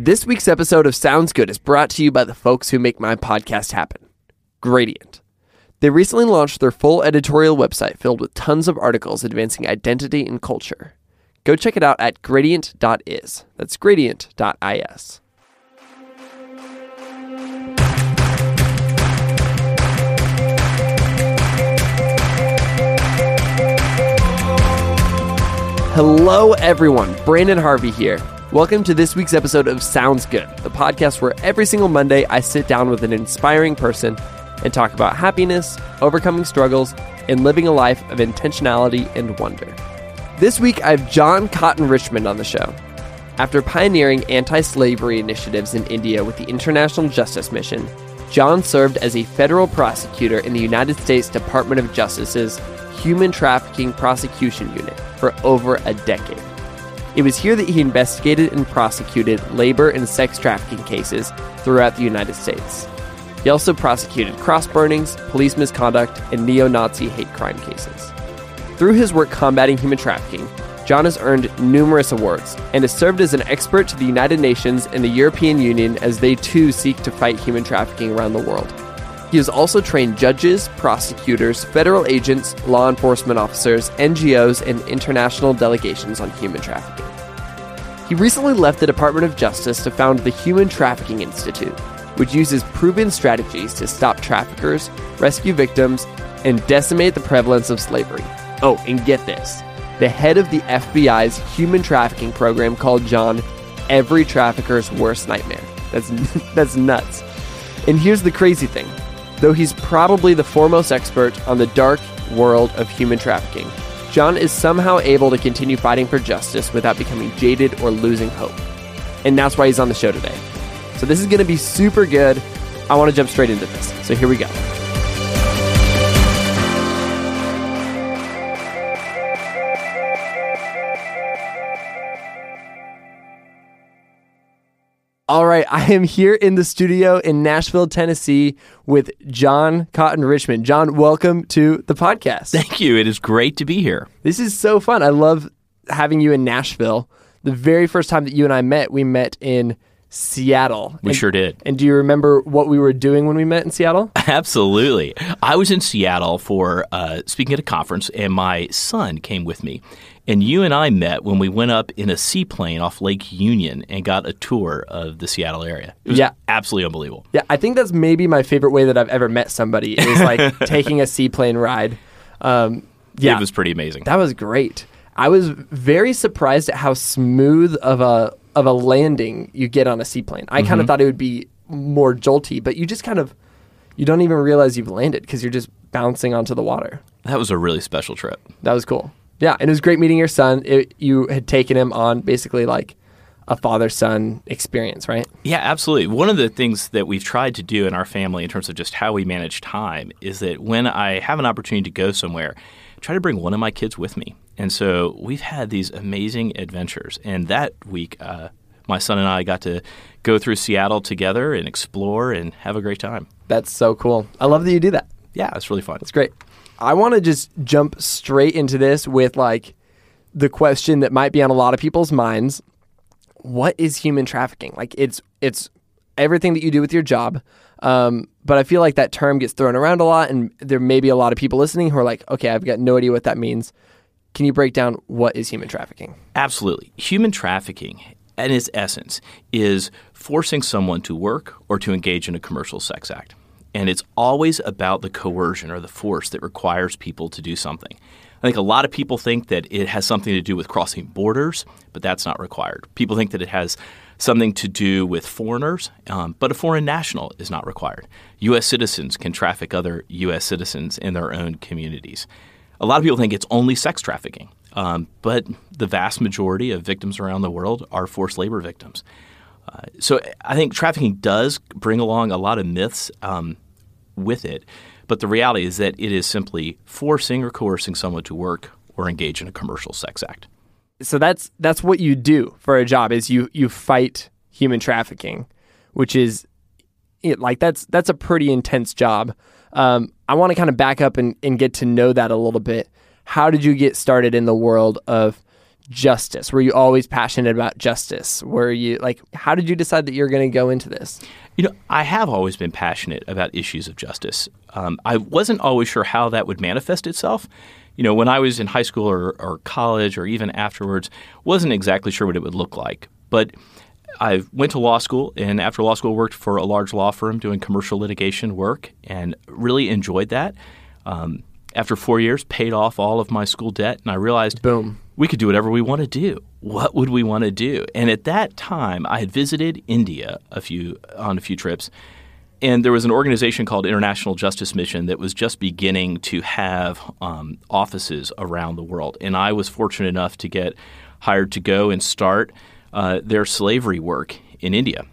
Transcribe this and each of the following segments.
This week's episode of Sounds Good is brought to you by the folks who make my podcast happen Gradient. They recently launched their full editorial website filled with tons of articles advancing identity and culture. Go check it out at gradient.is. That's gradient.is. Hello, everyone. Branden Harvey here. Welcome to this week's episode of Sounds Good, the podcast where every single Monday I sit down with an inspiring person and talk about happiness, overcoming struggles, and living a life of intentionality and wonder. This week I have John Cotton Richmond on the show. After pioneering anti slavery initiatives in India with the International Justice Mission, John served as a federal prosecutor in the United States Department of Justice's Human Trafficking Prosecution Unit for over a decade. It was here that he investigated and prosecuted labor and sex trafficking cases throughout the United States. He also prosecuted cross burnings, police misconduct, and neo Nazi hate crime cases. Through his work combating human trafficking, John has earned numerous awards and has served as an expert to the United Nations and the European Union as they too seek to fight human trafficking around the world. He has also trained judges, prosecutors, federal agents, law enforcement officers, NGOs, and international delegations on human trafficking. He recently left the Department of Justice to found the Human Trafficking Institute, which uses proven strategies to stop traffickers, rescue victims, and decimate the prevalence of slavery. Oh, and get this the head of the FBI's human trafficking program called John every trafficker's worst nightmare. That's, that's nuts. And here's the crazy thing though he's probably the foremost expert on the dark world of human trafficking, John is somehow able to continue fighting for justice without becoming jaded or losing hope. And that's why he's on the show today. So this is going to be super good. I want to jump straight into this. So here we go. All right, I am here in the studio in Nashville, Tennessee with John Cotton Richmond. John, welcome to the podcast. Thank you. It is great to be here. This is so fun. I love having you in Nashville. The very first time that you and I met, we met in Seattle. We and, sure did. And do you remember what we were doing when we met in Seattle? Absolutely. I was in Seattle for uh, speaking at a conference, and my son came with me. And you and I met when we went up in a seaplane off Lake Union and got a tour of the Seattle area. It was Yeah. absolutely unbelievable. Yeah, I think that's maybe my favorite way that I've ever met somebody is like taking a seaplane ride. Um, yeah, It was pretty amazing. That was great. I was very surprised at how smooth of a of a landing you get on a seaplane. I kind of thought it would be more jolty, but you just kind of you don't even realize you've landed because you're just bouncing onto the water. that was a really special trip. That was cool. Yeah, and it was great meeting your son. It, you had taken him on basically like a father son experience, right? Yeah, absolutely. One of the things that we've tried to do in our family in terms of just how we manage time is that when I have an opportunity to go somewhere, I try to bring one of my kids with me. And so we've had these amazing adventures. And that week, uh, my son and I got to go through Seattle together and explore and have a great time. That's so cool. I love that you do that. Yeah, it's really fun. It's great. I want to just jump straight into this with like the question that might be on a lot of people's minds. What is human trafficking? Like it's it's everything that you do with your job. Um, but I feel like that term gets thrown around a lot and there may be a lot of people listening who are like, okay, I've got no idea what that means. Can you break down what is human trafficking? Absolutely. Human trafficking, in its essence, is forcing someone to work or to engage in a commercial sex act. And it's always about the coercion or the force that requires people to do something. I think a lot of people think that it has something to do with crossing borders, but that's not required. People think that it has something to do with foreigners, um, but a foreign national is not required. U.S. citizens can traffic other U.S. citizens in their own communities. A lot of people think it's only sex trafficking, um, but the vast majority of victims around the world are forced labor victims. So I think trafficking does bring along a lot of myths um, with it, but the reality is that it is simply forcing or coercing someone to work or engage in a commercial sex act. So that's that's what you do for a job is you you fight human trafficking, which is it, like that's that's a pretty intense job. Um, I want to kind of back up and, and get to know that a little bit. How did you get started in the world of justice? Were you always passionate about justice? Were you like, how did you decide that you're going to go into this? You know, I have always been passionate about issues of justice. Um, I wasn't always sure how that would manifest itself. You know, when I was in high school or, or college or even afterwards, wasn't exactly sure what it would look like. But I went to law school, and after law school, worked for a large law firm doing commercial litigation work, and really enjoyed that. Um, after four years, paid off all of my school debt, and I realized, boom, we could do whatever we want to do. What would we want to do? And at that time, I had visited India a few on a few trips, and there was an organization called International Justice Mission that was just beginning to have um, offices around the world. And I was fortunate enough to get hired to go and start uh, their slavery work in India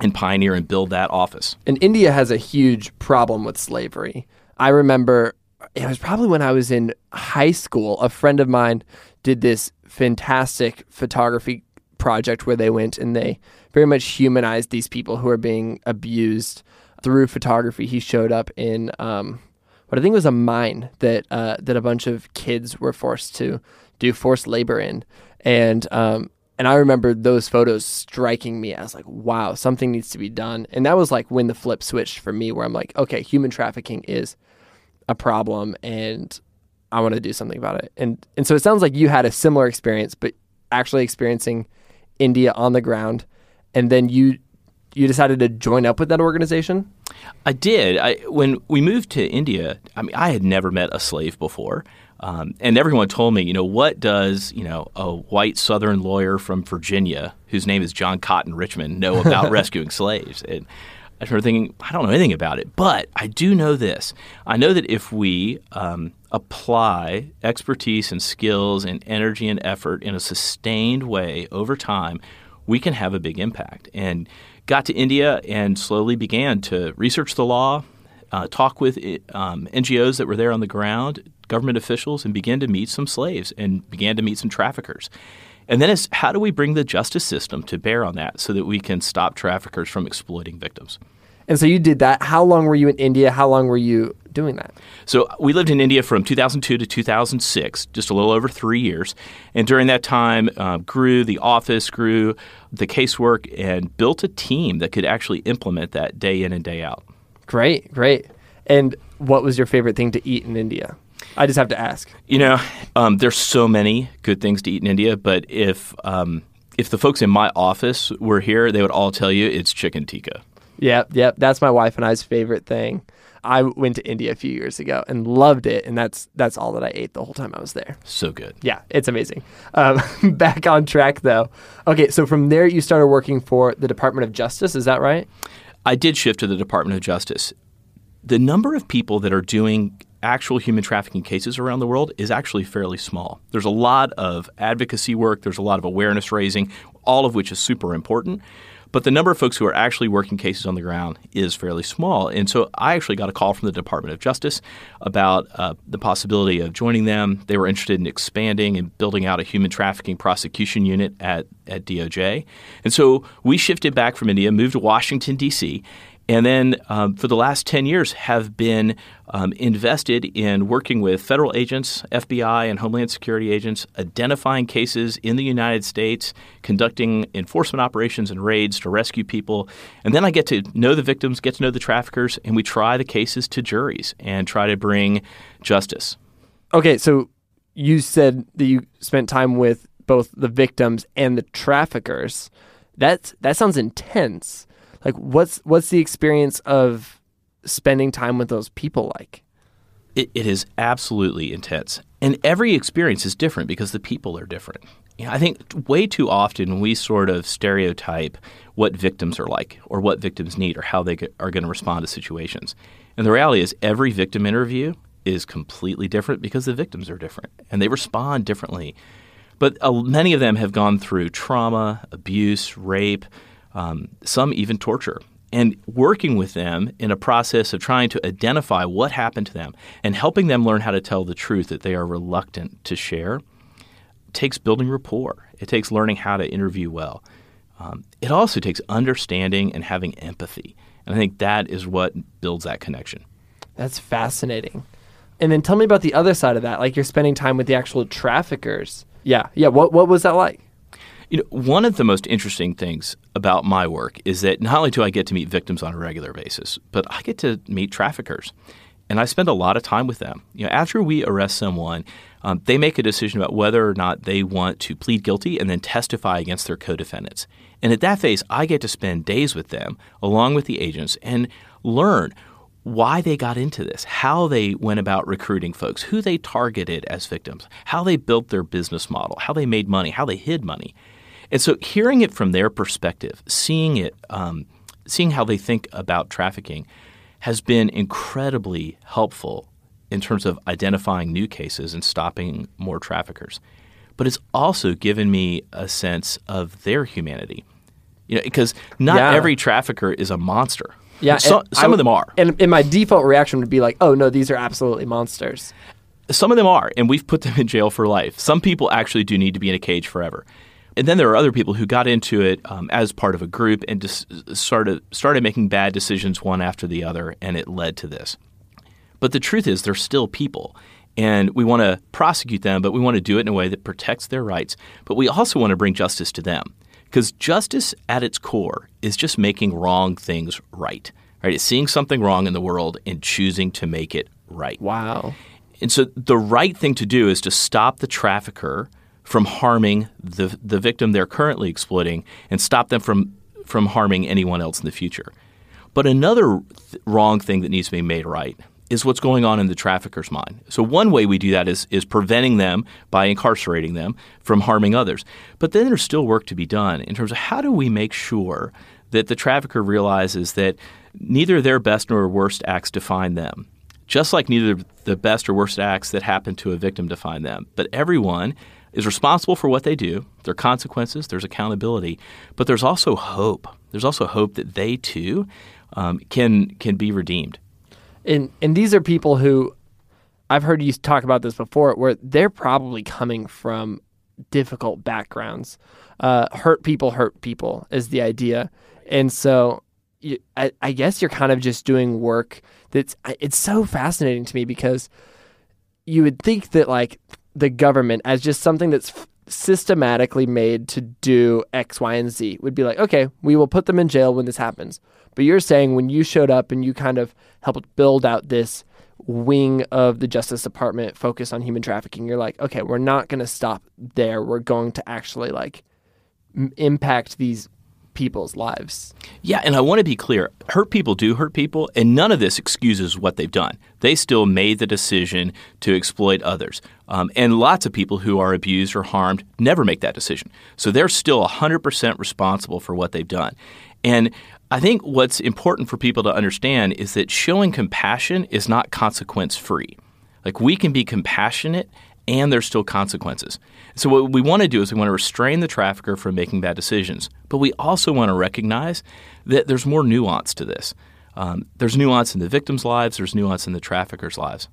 and pioneer and build that office. And India has a huge problem with slavery. I remember it was probably when I was in high school. A friend of mine did this fantastic photography project where they went and they very much humanized these people who are being abused through photography. He showed up in um, what I think was a mine that uh, that a bunch of kids were forced to do forced labor in, and um, and I remember those photos striking me as like, wow, something needs to be done. And that was like when the flip switched for me, where I'm like, okay, human trafficking is a problem, and I want to do something about it. And and so it sounds like you had a similar experience, but actually experiencing India on the ground, and then you you decided to join up with that organization. I did. I, when we moved to India, I mean, I had never met a slave before. Um, and everyone told me, you know, what does you know a white Southern lawyer from Virginia, whose name is John Cotton Richmond, know about rescuing slaves? And I started thinking, I don't know anything about it, but I do know this. I know that if we um, apply expertise and skills and energy and effort in a sustained way over time, we can have a big impact. And got to India and slowly began to research the law, uh, talk with um, NGOs that were there on the ground, government officials, and began to meet some slaves and began to meet some traffickers. And then it's how do we bring the justice system to bear on that so that we can stop traffickers from exploiting victims? And so you did that. How long were you in India? How long were you doing that? So we lived in India from 2002 to 2006, just a little over three years. And during that time, uh, grew the office, grew the casework, and built a team that could actually implement that day in and day out. Great, great. And what was your favorite thing to eat in India? I just have to ask. You know, um, there's so many good things to eat in India, but if um, if the folks in my office were here, they would all tell you it's chicken tikka. Yep, yep. That's my wife and I's favorite thing. I went to India a few years ago and loved it, and that's that's all that I ate the whole time I was there. So good. Yeah, it's amazing. Um, back on track though. Okay, so from there you started working for the Department of Justice. Is that right? I did shift to the Department of Justice. The number of people that are doing actual human trafficking cases around the world is actually fairly small. There's a lot of advocacy work, there's a lot of awareness raising, all of which is super important. But the number of folks who are actually working cases on the ground is fairly small. And so I actually got a call from the Department of Justice about uh, the possibility of joining them. They were interested in expanding and building out a human trafficking prosecution unit at, at DOJ. And so we shifted back from India, moved to Washington, D.C., and then um, for the last 10 years have been um, invested in working with federal agents, FBI and Homeland Security agents, identifying cases in the United States, conducting enforcement operations and raids to rescue people. And then I get to know the victims, get to know the traffickers, and we try the cases to juries and try to bring justice. Okay, so you said that you spent time with both the victims and the traffickers. That that sounds intense like what's what's the experience of spending time with those people like? It, it is absolutely intense, and every experience is different because the people are different. I think way too often we sort of stereotype what victims are like, or what victims need, or how they are going to respond to situations. And the reality is, every victim interview is completely different because the victims are different and they respond differently. But uh, many of them have gone through trauma, abuse, rape, um, some even torture. And working with them in a process of trying to identify what happened to them and helping them learn how to tell the truth that they are reluctant to share takes building rapport. It takes learning how to interview well. Um, it also takes understanding and having empathy. And I think that is what builds that connection. That's fascinating. And then tell me about the other side of that. Like you're spending time with the actual traffickers. Yeah, yeah. What what was that like? You know, one of the most interesting things about my work is that not only do I get to meet victims on a regular basis, but I get to meet traffickers. And I spend a lot of time with them. You know, after we arrest someone, um, they make a decision about whether or not they want to plead guilty and then testify against their co-defendants. And at that phase, I get to spend days with them along with the agents and learn why they got into this, how they went about recruiting folks, who they targeted as victims, how they built their business model, how they made money, how they hid money. And so, hearing it from their perspective, seeing it, um, seeing how they think about trafficking, has been incredibly helpful in terms of identifying new cases and stopping more traffickers. But it's also given me a sense of their humanity. You know, because not Yeah. every trafficker is a monster. Yeah, So- some I- of them are. And, and my default reaction would be like, "Oh no, these are absolutely monsters." Some of them are, and we've put them in jail for life. Some people actually do need to be in a cage forever. And then there are other people who got into it um, as part of a group and just started started making bad decisions one after the other, and it led to this. But the truth is, they're still people, and we want to prosecute them, but we want to do it in a way that protects their rights. But we also want to bring justice to them, because justice at its core is just making wrong things right. Right? It's seeing something wrong in the world and choosing to make it right. Wow. And so the right thing to do is to stop the trafficker from harming the the victim they're currently exploiting and stop them from from harming anyone else in the future. But another th- wrong thing that needs to be made right is what's going on in the trafficker's mind. So one way we do that is is preventing them by incarcerating them from harming others. But then there's still work to be done in terms of how do we make sure that the trafficker realizes that neither their best nor worst acts define them just like neither the best or worst acts that happen to a victim define them. But everyone is responsible for what they do. There are consequences, there's accountability, but there's also hope. There's also hope that they too um, can can be redeemed. And and these are people who I've heard you talk about this before, where they're probably coming from difficult backgrounds. Uh, hurt people hurt people is the idea, and so I, I guess you're kind of just doing work that's it's so fascinating to me because you would think that like the government as just something that's f- systematically made to do X, Y, and Z would be like, okay, we will put them in jail when this happens. But you're saying when you showed up and you kind of helped build out this wing of the Justice Department focused on human trafficking, you're like, okay, we're not going to stop there. We're going to actually like m- impact these people's lives. Yeah, and I want to be clear hurt people do hurt people, and none of this excuses what they've done. They still made the decision to exploit others. Um, and lots of people who are abused or harmed never make that decision. So they're still 100% responsible for what they've done. And I think what's important for people to understand is that showing compassion is not consequence free. Like we can be compassionate and there's still consequences. So what we want to do is we want to restrain the trafficker from making bad decisions, but we also want to recognize that there's more nuance to this. Um, there's nuance in the victims' lives. There's nuance in the traffickers' lives.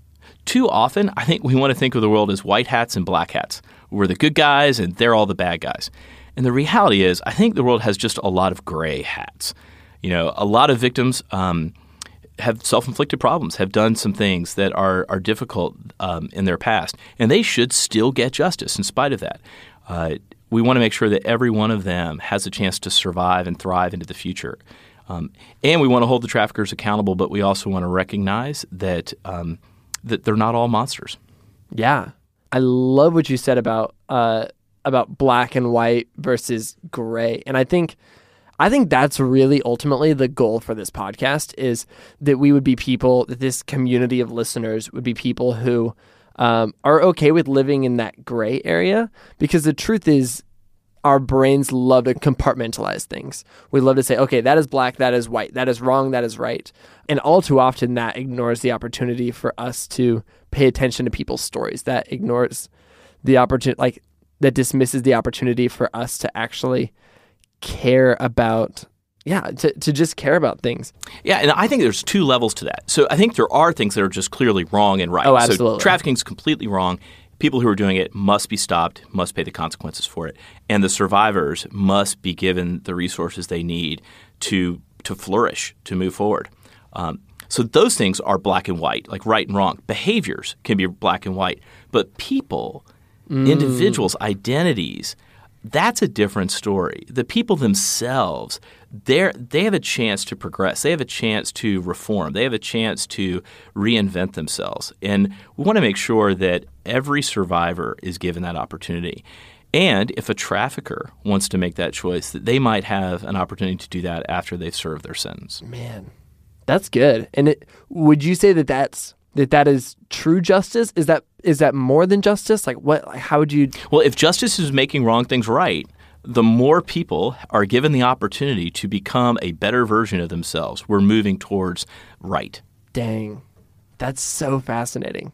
Too often, I think we want to think of the world as white hats and black hats. We're the good guys and they're all the bad guys. And the reality is, I think the world has just a lot of gray hats. You know, a lot of victims um, have self-inflicted problems, have done some things that are are difficult um, in their past, and they should still get justice in spite of that. Uh, we want to make sure that every one of them has a chance to survive and thrive into the future. Um, and we want to hold the traffickers accountable, but we also want to recognize that um, that they're not all monsters. Yeah, I love what you said about uh, about black and white versus gray, and I think I think that's really ultimately the goal for this podcast is that we would be people that this community of listeners would be people who um, are okay with living in that gray area because the truth is our brains love to compartmentalize things. We love to say, okay, that is black, that is white, that is wrong, that is right. And all too often, that ignores the opportunity for us to pay attention to people's stories. That ignores the opportunity, like, that dismisses the opportunity for us to actually care about, yeah, to, to just care about things. Yeah, and I think there's two levels to that. So I think there are things that are just clearly wrong and right. Oh, So absolutely. trafficking's completely wrong. People who are doing it must be stopped, must pay the consequences for it, and the survivors must be given the resources they need to to flourish, to move forward. Um, so those things are black and white, like right and wrong. Behaviors can be black and white, but people Individuals' identities, that's a different story. The people themselves, they have a chance to progress. They have a chance to reform. They have a chance to reinvent themselves. And we want to make sure that every survivor is given that opportunity. And if a trafficker wants to make that choice, that they might have an opportunity to do that after they've served their sentence. Man, that's good. And it, would you say that that's that that is true justice? Is that is that more than justice? Like what? Like how would you? Well, if justice is making wrong things right, the more people are given the opportunity to become a better version of themselves, we're moving towards right. Dang, that's so fascinating.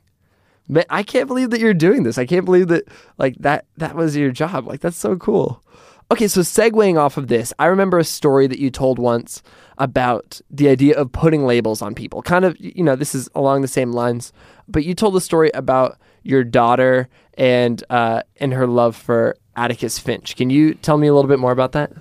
But I can't believe that you're doing this. I can't believe that like that that was your job. Like that's so cool. Okay, so segueing off of this, I remember a story that you told once about the idea of putting labels on people. Kind of, you know, this is along the same lines, but you told a story about your daughter and uh, and her love for Atticus Finch. Can you tell me a little bit more about that?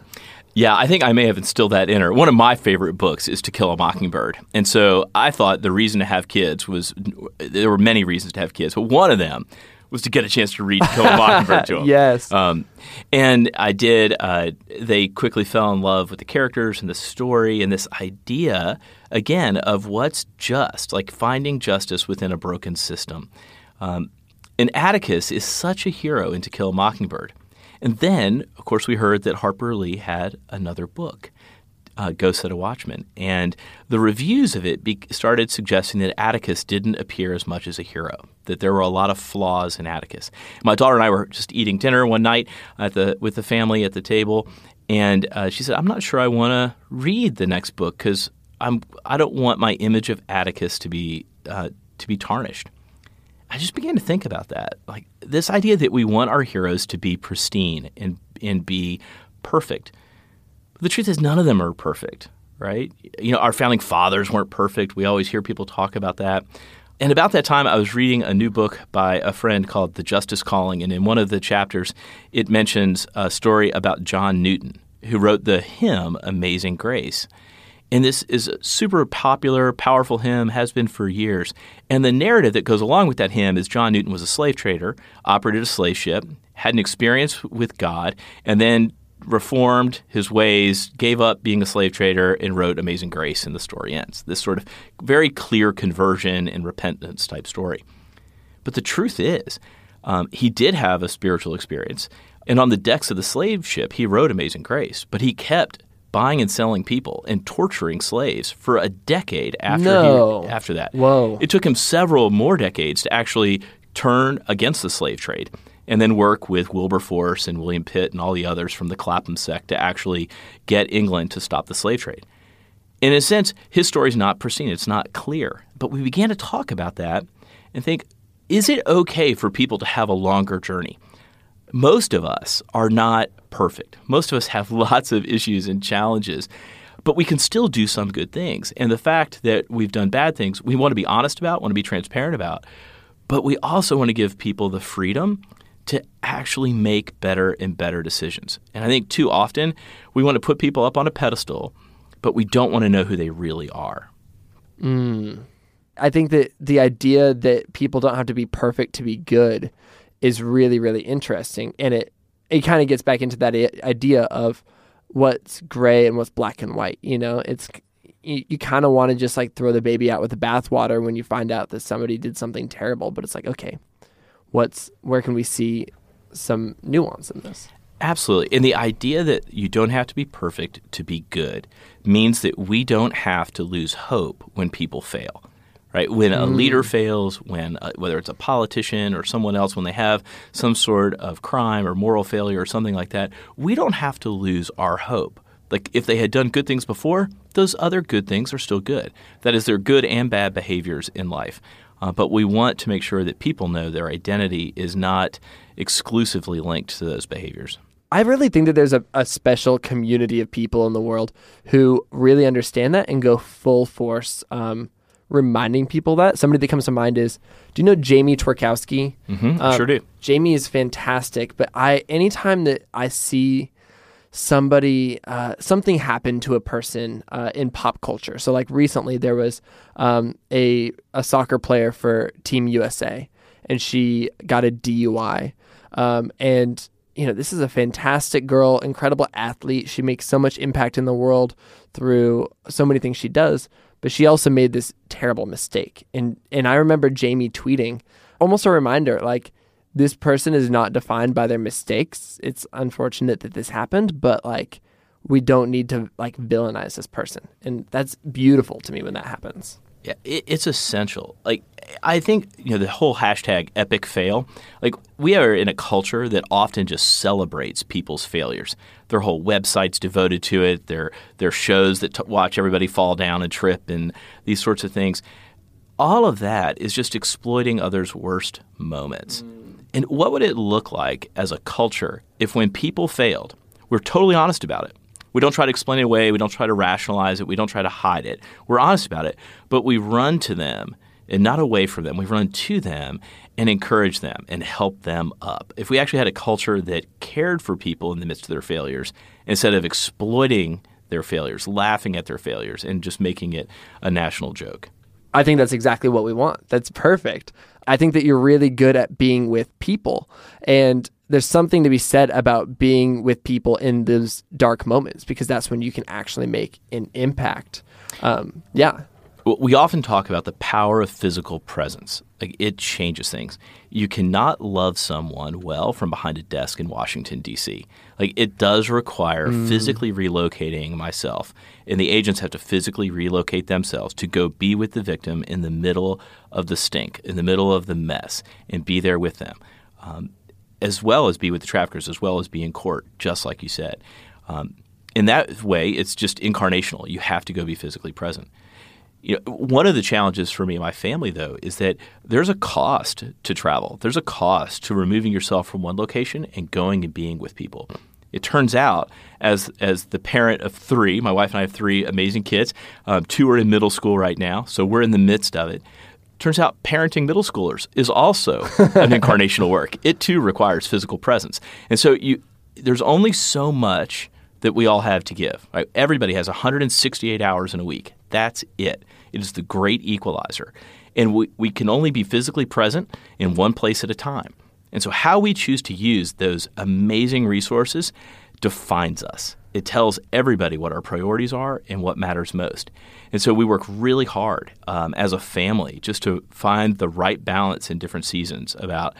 Yeah, I think I may have instilled that in her. One of my favorite books is To Kill a Mockingbird. And so I thought the reason to have kids was there were many reasons to have kids, but one of them was to get a chance to read a Mockingbird to them. yes. Um, and I did. Uh, they quickly fell in love with the characters and the story and this idea, again, of what's just, like finding justice within a broken system. Um, and Atticus is such a hero in To Kill a Mockingbird. And then, of course, we heard that Harper Lee had another book, uh, Go Set a Watchman. And the reviews of it be- started suggesting that Atticus didn't appear as much as a hero, that there were a lot of flaws in Atticus. My daughter and I were just eating dinner one night at the, with the family at the table, and uh, she said, I'm not sure I want to read the next book because I'm, I don't want my image of Atticus to be, uh, to be tarnished. I just began to think about that. Like this idea that we want our heroes to be pristine and and be perfect. But the truth is none of them are perfect, right? You know, our founding fathers weren't perfect. We always hear people talk about that. And about that time, I was reading a new book by a friend called The Justice Calling. And in one of the chapters, it mentions a story about John Newton, who wrote the hymn Amazing Grace. And this is a super popular, powerful hymn, has been for years. And the narrative that goes along with that hymn is John Newton was a slave trader, operated a slave ship, had an experience with God, and then reformed his ways, gave up being a slave trader, and wrote Amazing Grace, and the story ends. This sort of very clear conversion and repentance type story. But the truth is, um, he did have a spiritual experience. And on the decks of the slave ship, he wrote Amazing Grace, but he kept buying and selling people and torturing slaves for a decade after No. he, after that. Whoa. It took him several more decades to actually turn against the slave trade and then work with Wilberforce and William Pitt and all the others from the Clapham sect to actually get England to stop the slave trade. In a sense, his story is not pristine, it's not clear. But we began to talk about that and think is it okay for people to have a longer journey? Most of us are not perfect. Most of us have lots of issues and challenges, but we can still do some good things. And the fact that we've done bad things, we want to be honest about, want to be transparent about, but we also want to give people the freedom to actually make better and better decisions. And I think too often we want to put people up on a pedestal, but we don't want to know who they really are. Mm. I think that the idea that people don't have to be perfect to be good is really, really interesting, and it it kind of gets back into that idea of what's gray and what's black and white. You know, it's you, you kind of want to just like throw the baby out with the bathwater when you find out that somebody did something terrible, but it's like, okay, what's where can we see some nuance in this? Absolutely. And the idea that you don't have to be perfect to be good means that we don't have to lose hope when people fail. Right? When a leader fails, when uh, whether it's a politician or someone else when they have some sort of crime or moral failure or something like that, we don't have to lose our hope. Like if they had done good things before, those other good things are still good. That is, they're good and bad behaviors in life. Uh, but we want to make sure that people know their identity is not exclusively linked to those behaviors. I really think that there's a, a special community of people in the world who really understand that and go full force um, reminding people that. Somebody that comes to mind is, do you know Jamie Tworkowski? Mm-hmm, Um, sure do. Jamie is fantastic, but I anytime that I see somebody uh, something happened to a person uh, in pop culture. So like recently there was um, a a soccer player for Team USA, and she got a DUI. Um, and you know, this is a fantastic girl, incredible athlete. She makes so much impact in the world through so many things she does. But she also made this terrible mistake. And and I remember Jamie tweeting, almost a reminder, like this person is not defined by their mistakes. It's unfortunate that this happened, but like we don't need to like villainize this person. And that's beautiful to me when that happens. Yeah, it, it's essential. Like I think you know the whole hashtag epic fail. Like we are in a culture that often just celebrates people's failures. Their whole websites devoted to it. Their their shows that t- watch everybody fall down and trip and these sorts of things. All of that is just exploiting others' worst moments. Mm. And what would it look like as a culture if, when people failed, we're totally honest about it? We don't try to explain it away. We don't try to rationalize it. We don't try to hide it. We're honest about it, but we run to them and not away from them. We run to them and encourage them and help them up. If we actually had a culture that cared for people in the midst of their failures instead of exploiting their failures, laughing at their failures, and just making it a national joke. I think that's exactly what we want. That's perfect. I think that you're really good at being with people. And there's something to be said about being with people in those dark moments because that's when you can actually make an impact. Um, yeah. We often talk about the power of physical presence. Like it changes things. You cannot love someone well from behind a desk in Washington D.C. Like it does require mm. physically relocating myself, and the agents have to physically relocate themselves to go be with the victim in the middle of the stink, in the middle of the mess, and be there with them, um, as well as be with the traffickers, as well as be in court, just like you said. Um, in that way, it's just incarnational. You have to go be physically present. You know, one of the challenges for me and my family, though, is that there's a cost to travel. There's a cost to removing yourself from one location and going and being with people. It turns out, as as the parent of three, my wife and I have three amazing kids. Um, two are in middle school right now, so we're in the midst of it. Turns out, parenting middle schoolers is also an incarnational work. It too requires physical presence, and so you there's only so much that we all have to give. Right? Everybody has 168 hours in a week. That's it. It is the great equalizer. And we, we can only be physically present in one place at a time. And so, how we choose to use those amazing resources defines us. It tells everybody what our priorities are and what matters most. And so, we work really hard um, as a family just to find the right balance in different seasons about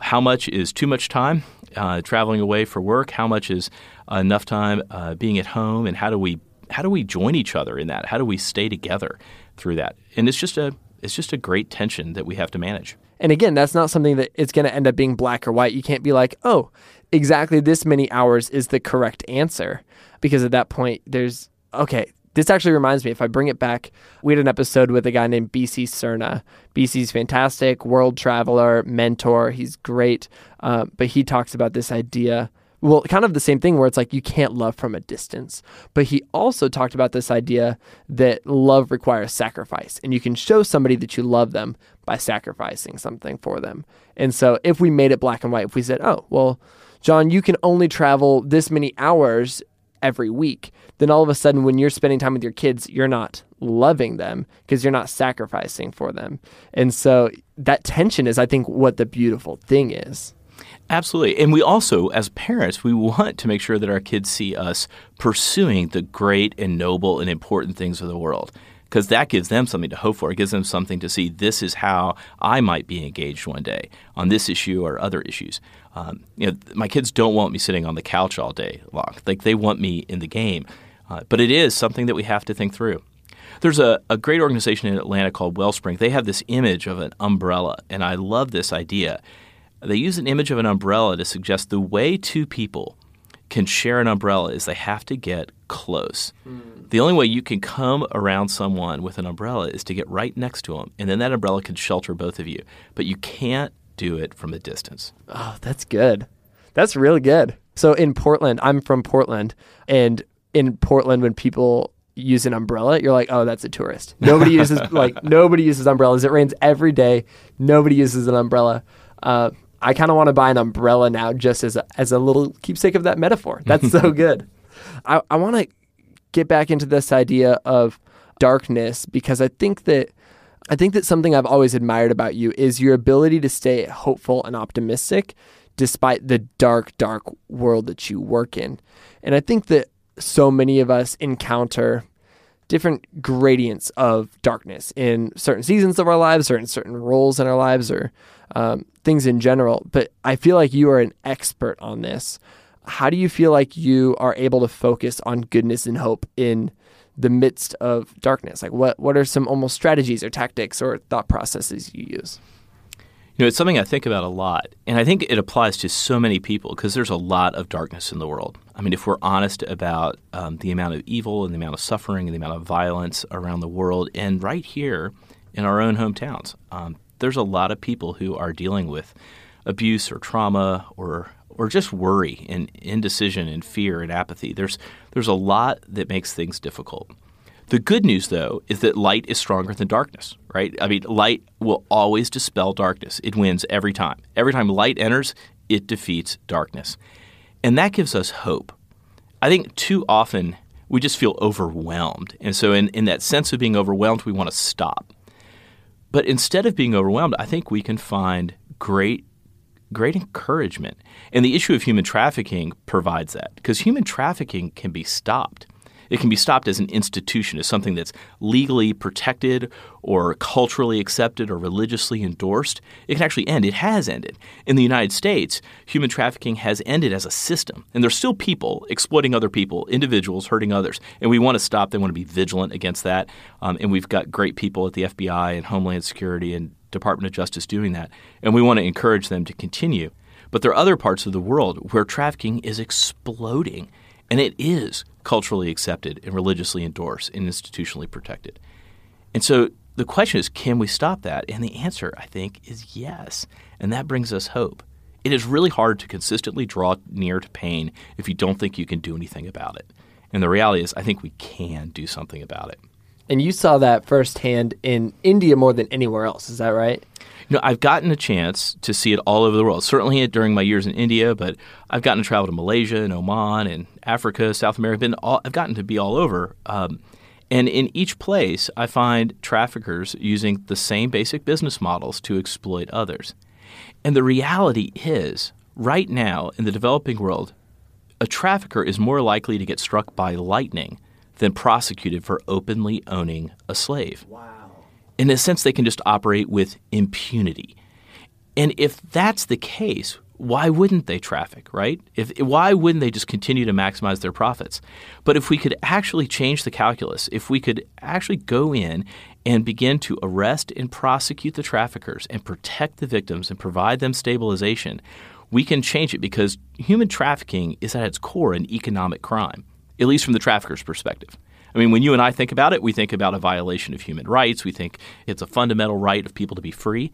how much is too much time uh, traveling away for work, how much is enough time uh, being at home, and how do we how do we join each other in that? How do we stay together through that? And it's just a it's just a great tension that we have to manage. And again, that's not something that it's going to end up being black or white. You can't be like, "Oh, exactly this many hours is the correct answer." Because at that point there's okay, this actually reminds me if I bring it back, we had an episode with a guy named BC Cerna. BC's fantastic, world traveler, mentor. He's great. Uh, but he talks about this idea well, kind of the same thing where it's like you can't love from a distance. But he also talked about this idea that love requires sacrifice, and you can show somebody that you love them by sacrificing something for them. And so if we made it black and white, if we said, oh, well, John, you can only travel this many hours every week, then all of a sudden, when you're spending time with your kids, you're not loving them because you're not sacrificing for them. And so that tension is, I think, what the beautiful thing is. Absolutely. And we also, as parents, we want to make sure that our kids see us pursuing the great and noble and important things of the world because that gives them something to hope for. It gives them something to see this is how I might be engaged one day on this issue or other issues. Um, you know, my kids don't want me sitting on the couch all day long. Like they want me in the game. Uh, but it is something that we have to think through. There's a, a great organization in Atlanta called Wellspring. They have this image of an umbrella, and I love this idea. They use an image of an umbrella to suggest the way two people can share an umbrella is they have to get close. Mm. The only way you can come around someone with an umbrella is to get right next to them, and then that umbrella can shelter both of you. But you can't do it from a distance. Oh, that's good. That's really good. So in Portland, I'm from Portland, and in Portland, when people use an umbrella, you're like, oh, that's a tourist. Nobody uses like nobody uses umbrellas. It rains every day. Nobody uses an umbrella. Uh, I kind of want to buy an umbrella now just as a, as a little keepsake of that metaphor. That's so good. I, I want to get back into this idea of darkness because I think that I think that something I've always admired about you is your ability to stay hopeful and optimistic despite the dark, dark world that you work in. And I think that so many of us encounter different gradients of darkness in certain seasons of our lives or in certain roles in our lives or um, things in general. But I feel like you are an expert on this. How do you feel like you are able to focus on goodness and hope in the midst of darkness? Like, what, what are some almost strategies or tactics or thought processes you use? You know, it's something I think about a lot, and I think it applies to so many people because there's a lot of darkness in the world. I mean, if we're honest about um, the amount of evil and the amount of suffering and the amount of violence around the world, and right here in our own hometowns, um, there's a lot of people who are dealing with abuse or trauma or or just worry and indecision and fear and apathy. There's there's a lot that makes things difficult. The good news, though, is that light is stronger than darkness, right? I mean, light will always dispel darkness. It wins every time. Every time light enters, it defeats darkness. And that gives us hope. I think too often we just feel overwhelmed. And so, in, in that sense of being overwhelmed, we want to stop. But instead of being overwhelmed, I think we can find great great encouragement. And the issue of human trafficking provides that because human trafficking can be stopped. It can be stopped as an institution, as something that's legally protected or culturally accepted or religiously endorsed. It can actually end. It has ended. In the United States, human trafficking has ended as a system. And there's still people exploiting other people, individuals hurting others. And we want to stop. They want to be vigilant against that. Um, and we've got great people at the FBI and Homeland Security and Department of Justice doing that. And we want to encourage them to continue. But there are other parts of the world where trafficking is exploding. And it is culturally accepted and religiously endorsed and institutionally protected. And so the question is can we stop that? And the answer, I think, is yes. And that brings us hope. It is really hard to consistently draw near to pain if you don't think you can do anything about it. And the reality is, I think we can do something about it. And you saw that firsthand in India more than anywhere else. Is that right? Know, I've gotten a chance to see it all over the world. Certainly during my years in India, but I've gotten to travel to Malaysia and Oman and Africa, South America. Been all, I've gotten to be all over. Um, and in each place, I find traffickers using the same basic business models to exploit others. And the reality is, right now in the developing world, a trafficker is more likely to get struck by lightning than prosecuted for openly owning a slave. Wow in a sense, they can just operate with impunity. And if that's the case, why wouldn't they traffic, right? If why wouldn't they just continue to maximize their profits? But if we could actually change the calculus, if we could actually go in and begin to arrest and prosecute the traffickers and protect the victims and provide them stabilization, we can change it because human trafficking is at its core an economic crime, at least from the trafficker's perspective. I mean, when you and I think about it, we think about a violation of human rights. We think it's a fundamental right of people to be free.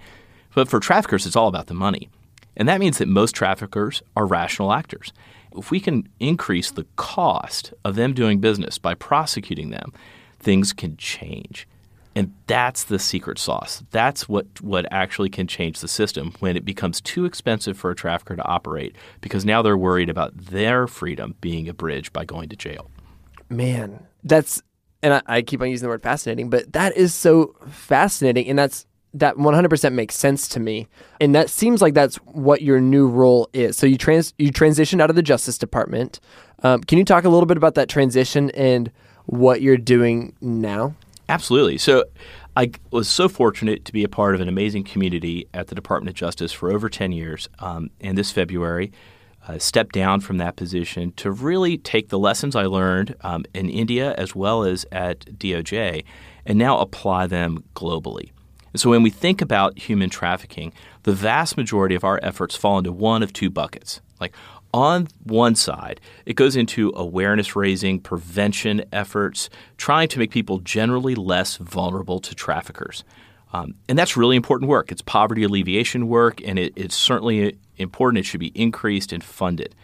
But for traffickers, it's all about the money. And that means that most traffickers are rational actors. If we can increase the cost of them doing business by prosecuting them, things can change. And that's the secret sauce. That's what, what actually can change the system when it becomes too expensive for a trafficker to operate because now they're worried about their freedom being abridged by going to jail. Man, that's and I, I, keep on using the word fascinating, but that is so fascinating, and that's that 100% makes sense to me, and that seems like that's what your new role is. So you trans you transitioned out of the Justice Department. Um, can you talk a little bit about that transition and what you're doing now? Absolutely. So. I was so fortunate to be a part of an amazing community at the Department of Justice for over 10 years. Um, and this February, uh, stepped down from that position to really take the lessons I learned um, in India as well as at DOJ and now apply them globally. And so when we think about human trafficking, the vast majority of our efforts fall into one of two buckets. Like on one side, it goes into awareness raising, prevention efforts, trying to make people generally less vulnerable to traffickers. Um, and that's really important work. It's poverty alleviation work, and it, it's certainly important. It should be increased and funded.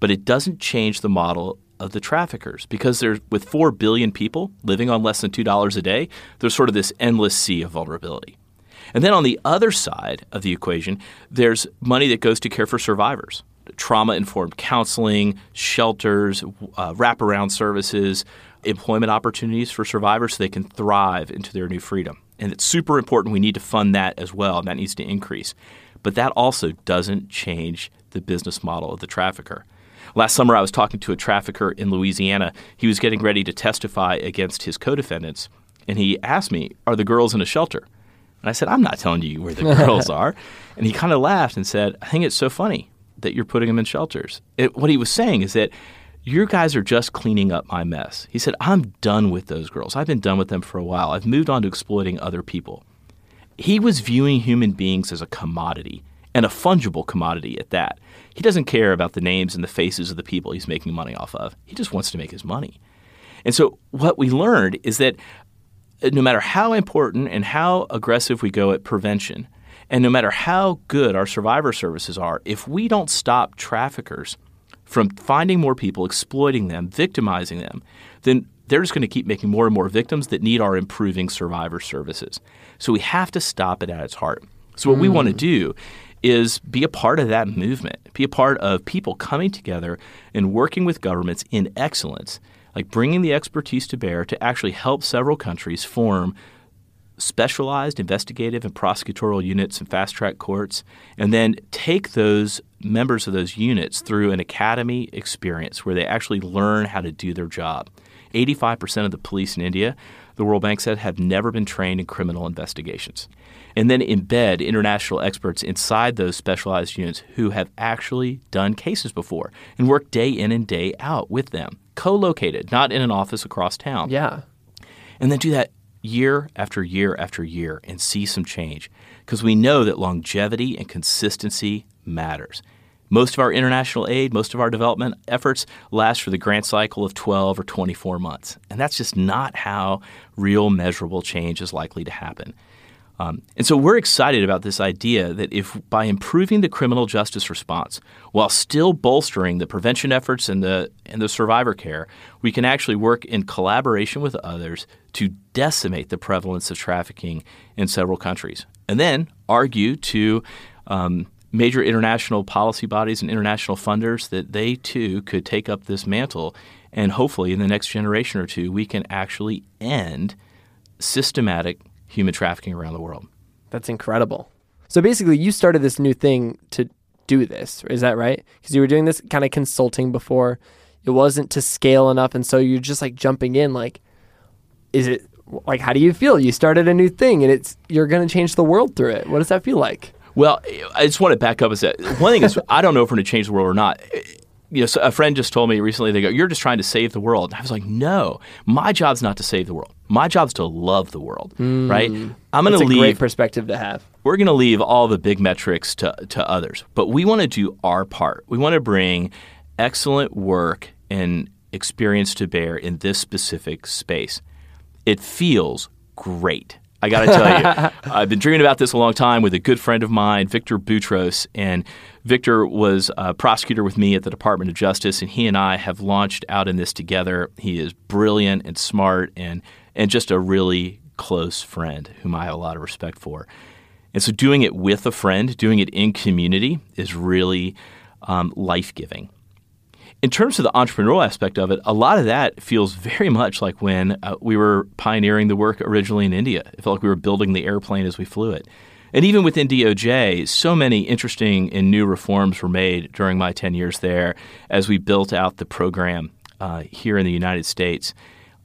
But it doesn't change the model of the traffickers because there's with 4 billion people living on less than $2 a day, there's sort of this endless sea of vulnerability. And then on the other side of the equation, there's money that goes to care for survivors trauma informed counseling, shelters, uh, wraparound services, employment opportunities for survivors so they can thrive into their new freedom. And it's super important. We need to fund that as well, and that needs to increase. But that also doesn't change the business model of the trafficker. Last summer, I was talking to a trafficker in Louisiana. He was getting ready to testify against his co defendants, and he asked me, Are the girls in a shelter? And I said, I'm not telling you where the girls are. And he kind of laughed and said, I think it's so funny that you're putting them in shelters. It, what he was saying is that you guys are just cleaning up my mess. He said, I'm done with those girls. I've been done with them for a while. I've moved on to exploiting other people. He was viewing human beings as a commodity and a fungible commodity at that. He doesn't care about the names and the faces of the people he's making money off of. He just wants to make his money. And so what we learned is that uh, no matter how important and how aggressive we go at prevention, and no matter how good our survivor services are, if we don't stop traffickers from finding more people, exploiting them, victimizing them, then they're just going to keep making more and more victims that need our improving survivor services. So we have to stop it at its heart. So what mm. we want to do is be a part of that movement, be a part of people coming together and working with governments in excellence, like bringing the expertise to bear to actually help several countries form specialized investigative and prosecutorial units and fast track courts, and then take those members of those units through an academy experience where they actually learn how to do their job. 85% of the police in India, the World Bank said, have never been trained in criminal investigations and then embed international experts inside those specialized units who have actually done cases before and work day in and day out with them, co located, not in an office across town. Yeah. And then do that year after year after year and see some change because we know that longevity and consistency matters. Most of our international aid, most of our development efforts last for the grant cycle of 12 or 24 months. And that's just not how real measurable change is likely to happen. Um, and so we're excited about this idea that if by improving the criminal justice response while still bolstering the prevention efforts and the and the survivor care, we can actually work in collaboration with others to decimate the prevalence of trafficking in several countries, and then argue to um, major international policy bodies and international funders that they too could take up this mantle, and hopefully in the next generation or two we can actually end systematic human trafficking around the world. That's incredible. So basically, you started this new thing to do this. Is that right? Because you were doing this kind of consulting before. It wasn't to scale enough, and so you're just like jumping in. Like, is it like how do you feel? You started a new thing, and it's you're going to change the world through it. What does that feel like? Well, I just want to back up and say one thing is I don't know if we're going to change the world or not you know, a friend just told me recently, they go, You're just trying to save the world. And I was like, No, my job's not to save the world. My job's to love the world, mm, right? I'm going to leave. great perspective to have. We're going to leave all the big metrics to, to others, but we want to do our part. We want to bring excellent work and experience to bear in this specific space. It feels great. I got to tell you, I've been dreaming about this a long time with a good friend of mine, Victor Boutros, and Victor was a prosecutor with me at the Department of Justice, and he and I have launched out in this together. He is brilliant and smart, and and just a really close friend whom I have a lot of respect for. And so, doing it with a friend, doing it in community, is really um, life giving in terms of the entrepreneurial aspect of it, a lot of that feels very much like when uh, we were pioneering the work originally in India. It felt like we were building the airplane as we flew it. And even within DOJ, so many interesting and new reforms were made during my 10 years there as we built out the program uh, here in the United States.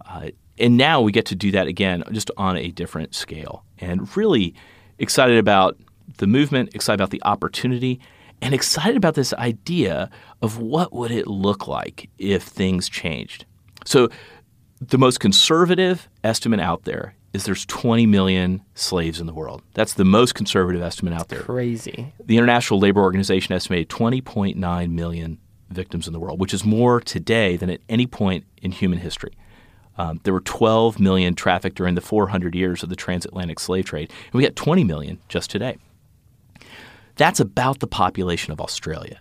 Uh, and now we get to do that again, just on a different scale. And really excited about the movement, excited about the opportunity, and excited about this idea of what would it look like if things changed. So the most conservative estimate out there is there's 20 million slaves in the world. That's the most conservative estimate out there. Crazy. The International Labor Organization estimated 20.9 million victims in the world, which is more today than at any point in human history. Um, there were 12 million trafficked during the 400 years of the transatlantic slave trade, and we got 20 million just today. That's about the population of Australia.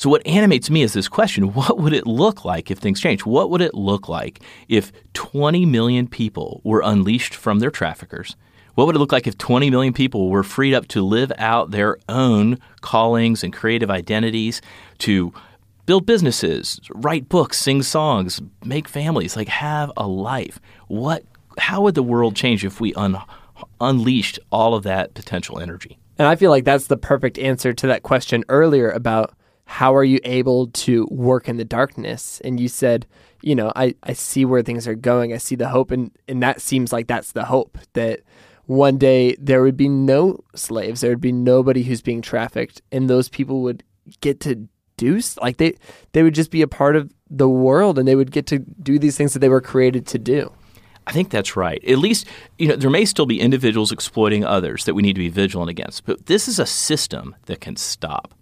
So, what animates me is this question what would it look like if things change? What would it look like if 20 million people were unleashed from their traffickers? What would it look like if 20 million people were freed up to live out their own callings and creative identities, to build businesses, write books, sing songs, make families, like have a life? What, how would the world change if we un, unleashed all of that potential energy? And I feel like that's the perfect answer to that question earlier about how are you able to work in the darkness? And you said, you know, I, I see where things are going. I see the hope. And, and that seems like that's the hope that one day there would be no slaves. There would be nobody who's being trafficked. And those people would get to do, like they, they would just be a part of the world and they would get to do these things that they were created to do. I think that's right. At least, you know, there may still be individuals exploiting others that we need to be vigilant against, but this is a system that can stop.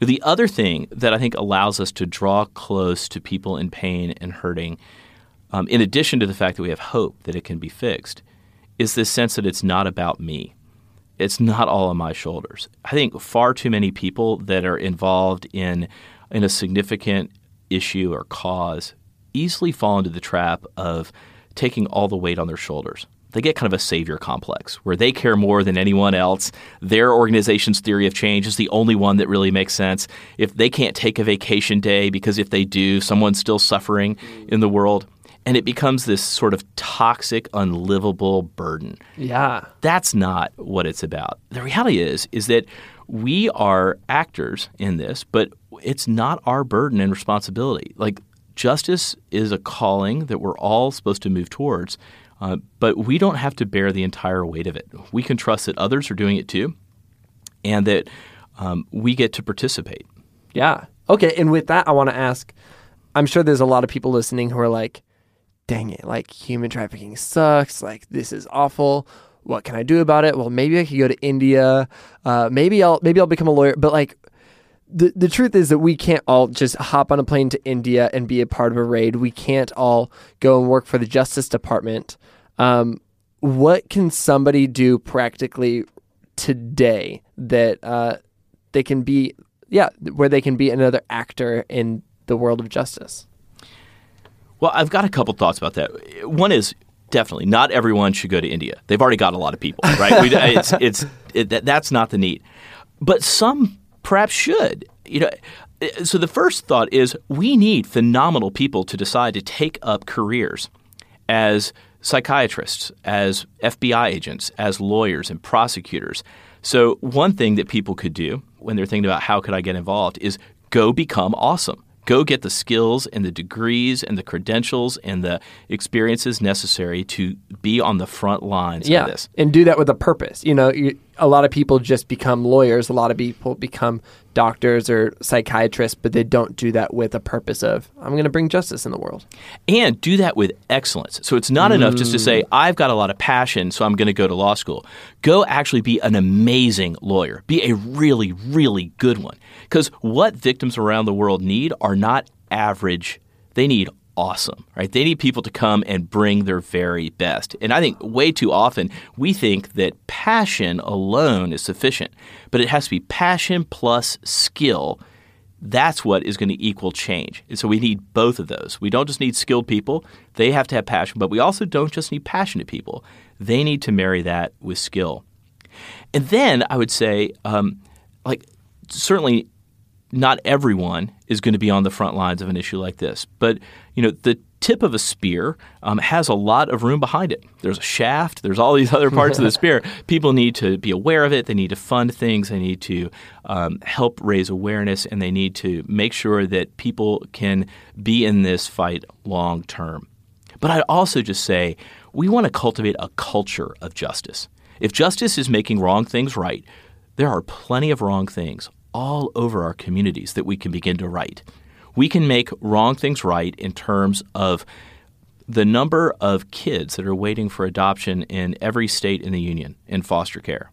The other thing that I think allows us to draw close to people in pain and hurting, um, in addition to the fact that we have hope that it can be fixed, is this sense that it's not about me. It's not all on my shoulders. I think far too many people that are involved in in a significant issue or cause easily fall into the trap of taking all the weight on their shoulders they get kind of a savior complex where they care more than anyone else. Their organization's theory of change is the only one that really makes sense. If they can't take a vacation day because if they do, someone's still suffering in the world. And it becomes this sort of toxic, unlivable burden. Yeah. That's not what it's about. The reality is, is that we are actors in this, but it's not our burden and responsibility. Like justice is a calling that we're all supposed to move towards. Uh, but we don't have to bear the entire weight of it. We can trust that others are doing it too, and that um, we get to participate. Yeah. Okay. And with that, I want to ask I'm sure there's a lot of people listening who are like, dang it, like human trafficking sucks. Like, this is awful. What can I do about it? Well, maybe I could go to India. Uh, maybe I'll maybe I'll become a lawyer. But like, the the truth is that we can't all just hop on a plane to India and be a part of a raid. We can't all go and work for the Justice Department. Um, what can somebody do practically today that uh, they can be, yeah, where they can be another actor in the world of justice? Well, I've got a couple thoughts about that. One is definitely not everyone should go to India. They've already got a lot of people, right? we, it's it's it, that's not the need, but some perhaps should. You know, eh, so the first thought is we need phenomenal people to decide to take up careers as psychiatrists, as FBI agents, as lawyers and prosecutors. So one thing that people could do when they're thinking about how could I get involved is go become awesome go get the skills and the degrees and the credentials and the experiences necessary to be on the front lines yeah, of this. And do that with a purpose. You know, you, a lot of people just become lawyers, a lot of people become doctors or psychiatrists, but they don't do that with a purpose of, I'm going to bring justice in the world. And do that with excellence. So it's not mm. enough just to say, mm. I've got a lot of passion, so I'm going to go to law school. Go actually be an amazing lawyer, be a really, really good one. Because what victims around the world need are not average, they need awesome, right? They need people to come and bring their very best. And I think way too often we think that passion alone is sufficient, but it has to be passion plus skill. That's what is going to equal change. And so we need both of those. We don't just need skilled people, they have to have passion, but we also don't just need passionate people. They need to marry that with skill. And then I would say, um, like, certainly not everyone is going to be on the front lines of an issue like this. But you know, the tip of a spear um, has a lot of room behind it. There's a shaft. There's all these other parts of the spear. People need to be aware of it. They need to fund things. They need to um, help raise awareness, and they need to make sure that people can be in this fight long term. But I'd also just say we want to cultivate a culture of justice. If justice is making wrong things right, there are plenty of wrong things all over our communities that we can begin to right. We can make wrong things right in terms of the number of kids that are waiting for adoption in every state in the union in foster care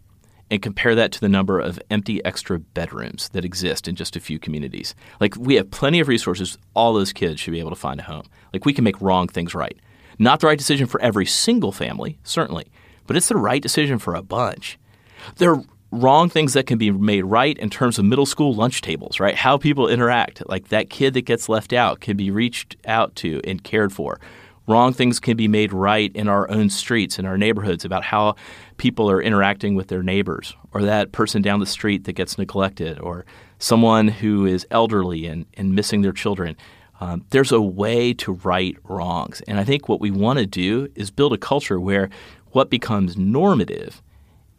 and compare that to the number of empty extra bedrooms that exist in just a few communities. Like we have plenty of resources, all those kids should be able to find a home. Like we can make wrong things right. Not the right decision for every single family, certainly, but it's the right decision for a bunch. There wrong things that can be made right in terms of middle school lunch tables, right? How people interact. Like that kid that gets left out can be reached out to and cared for. Wrong things can be made right in our own streets, in our neighborhoods, about how people are interacting with their neighbors, or that person down the street that gets neglected, or someone who is elderly and, and missing their children. Um, there's a way to right wrongs. And I think what we want to do is build a culture where what becomes normative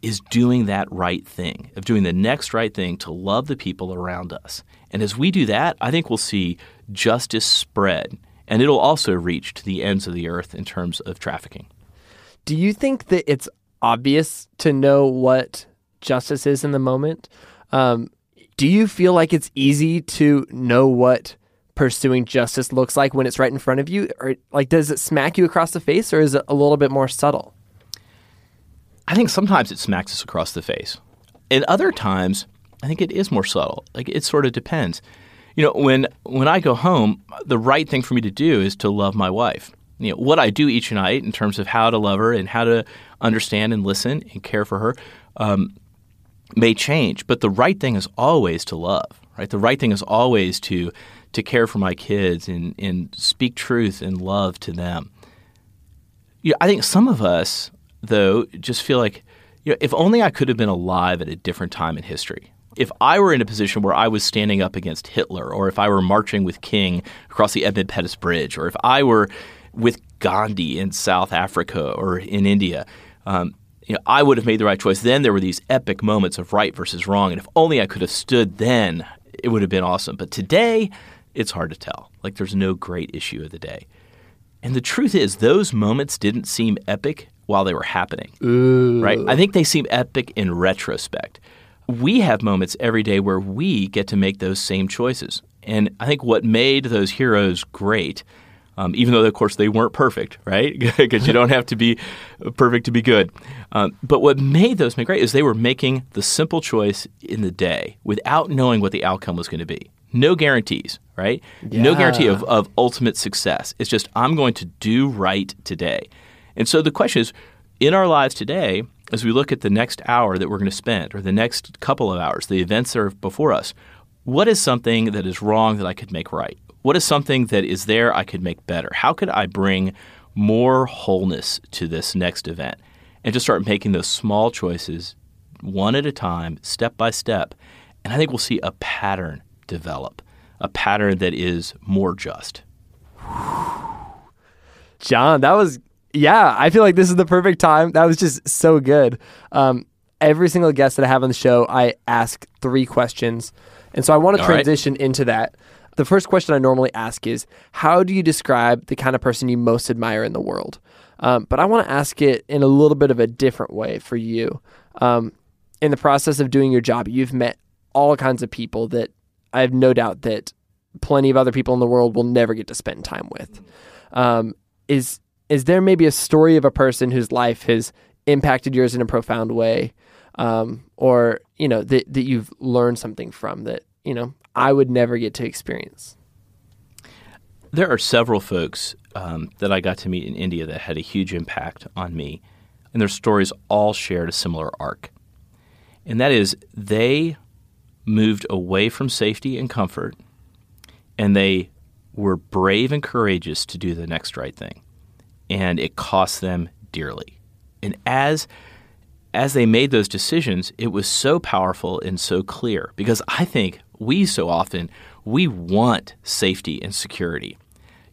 is doing that right thing, of doing the next right thing to love the people around us. And as we do that, I think we'll see justice spread, and it'll also reach to the ends of the earth in terms of trafficking. Do you think that it's obvious to know what justice is in the moment? Um, do you feel like it's easy to know what pursuing justice looks like when it's right in front of you? Or like does it smack you across the face or is it a little bit more subtle? I think sometimes it smacks us across the face. And other times, I think it is more subtle. Like it sort of depends. You know, when when I go home, the right thing for me to do is to love my wife. You know, what I do each night in terms of how to love her and how to understand and listen and care for her um, may change, but the right thing is always to love. Right, the right thing is always to to care for my kids and, and speak truth and love to them. You know, I think some of us, though, just feel like, you know, if only I could have been alive at a different time in history. If I were in a position where I was standing up against Hitler, or if I were marching with King across the Edmund Pettus Bridge, or if I were with Gandhi in South Africa or in India, um, you know, I would have made the right choice. Then there were these epic moments of right versus wrong, and if only I could have stood then, it would have been awesome. But today, it's hard to tell. Like there's no great issue of the day. And the truth is, those moments didn't seem epic while they were happening. Ooh. Right? I think they seem epic in retrospect. We have moments every day where we get to make those same choices. And I think what made those heroes great, um, even though, of course, they weren't perfect, right? Because you don't have to be perfect to be good. Um, but what made those men great is they were making the simple choice in the day without knowing what the outcome was going to be no guarantees, right? Yeah. No guarantee of, of ultimate success. It's just, I'm going to do right today. And so the question is in our lives today, as we look at the next hour that we're going to spend or the next couple of hours, the events that are before us, what is something that is wrong that I could make right? What is something that is there I could make better? How could I bring more wholeness to this next event? And just start making those small choices one at a time, step by step. And I think we'll see a pattern develop a pattern that is more just. John, that was yeah. I feel like this is the perfect time. That was just so good. Um, every single guest that I have on the show, I ask three questions, and so I want to All right. transition into that. The first question I normally ask is, "How do you describe the kind of person you most admire in the world?" Um, but I want to ask it in a little bit of a different way for you. Um, in the process of doing your job, you've met all kinds of people that I have no doubt that plenty of other people in the world will never get to spend time with. Um, is is there maybe a story of a person whose life has impacted yours in a profound way, um, or you know that that you've learned something from that you know I would never get to experience? There are several folks um, that I got to meet in India that had a huge impact on me, and their stories all shared a similar arc. And that is, they moved away from safety and comfort, and they were brave and courageous to do the next right thing. And it cost them dearly. And as as they made those decisions, it was so powerful and so clear because I think we so often we want safety and security.